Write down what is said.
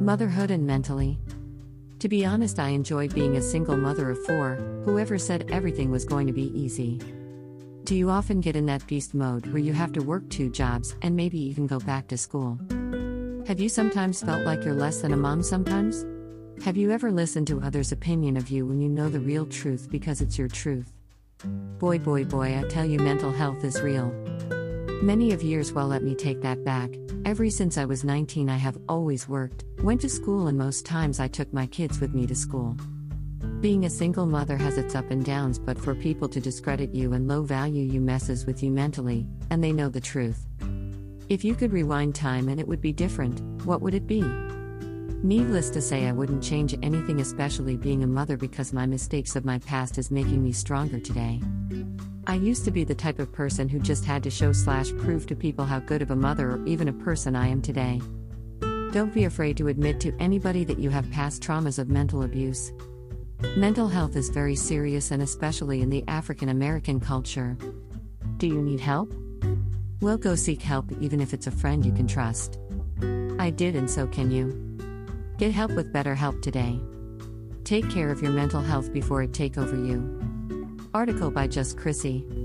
Motherhood and mentally. To be honest, I enjoy being a single mother of four, whoever said everything was going to be easy. Do you often get in that beast mode where you have to work two jobs and maybe even go back to school? Have you sometimes felt like you're less than a mom sometimes? Have you ever listened to others' opinion of you when you know the real truth because it's your truth? Boy, boy, boy, I tell you, mental health is real. Many of years, well, let me take that back. Every since I was 19, I have always worked, went to school, and most times I took my kids with me to school. Being a single mother has its up and downs, but for people to discredit you and low value you messes with you mentally, and they know the truth. If you could rewind time and it would be different, what would it be? Needless to say, I wouldn't change anything, especially being a mother, because my mistakes of my past is making me stronger today. I used to be the type of person who just had to show slash prove to people how good of a mother or even a person I am today. Don't be afraid to admit to anybody that you have past traumas of mental abuse. Mental health is very serious and especially in the African American culture. Do you need help? Well, go seek help even if it's a friend you can trust. I did, and so can you. Get help with BetterHelp today. Take care of your mental health before it take over you. Article by Just Krissy.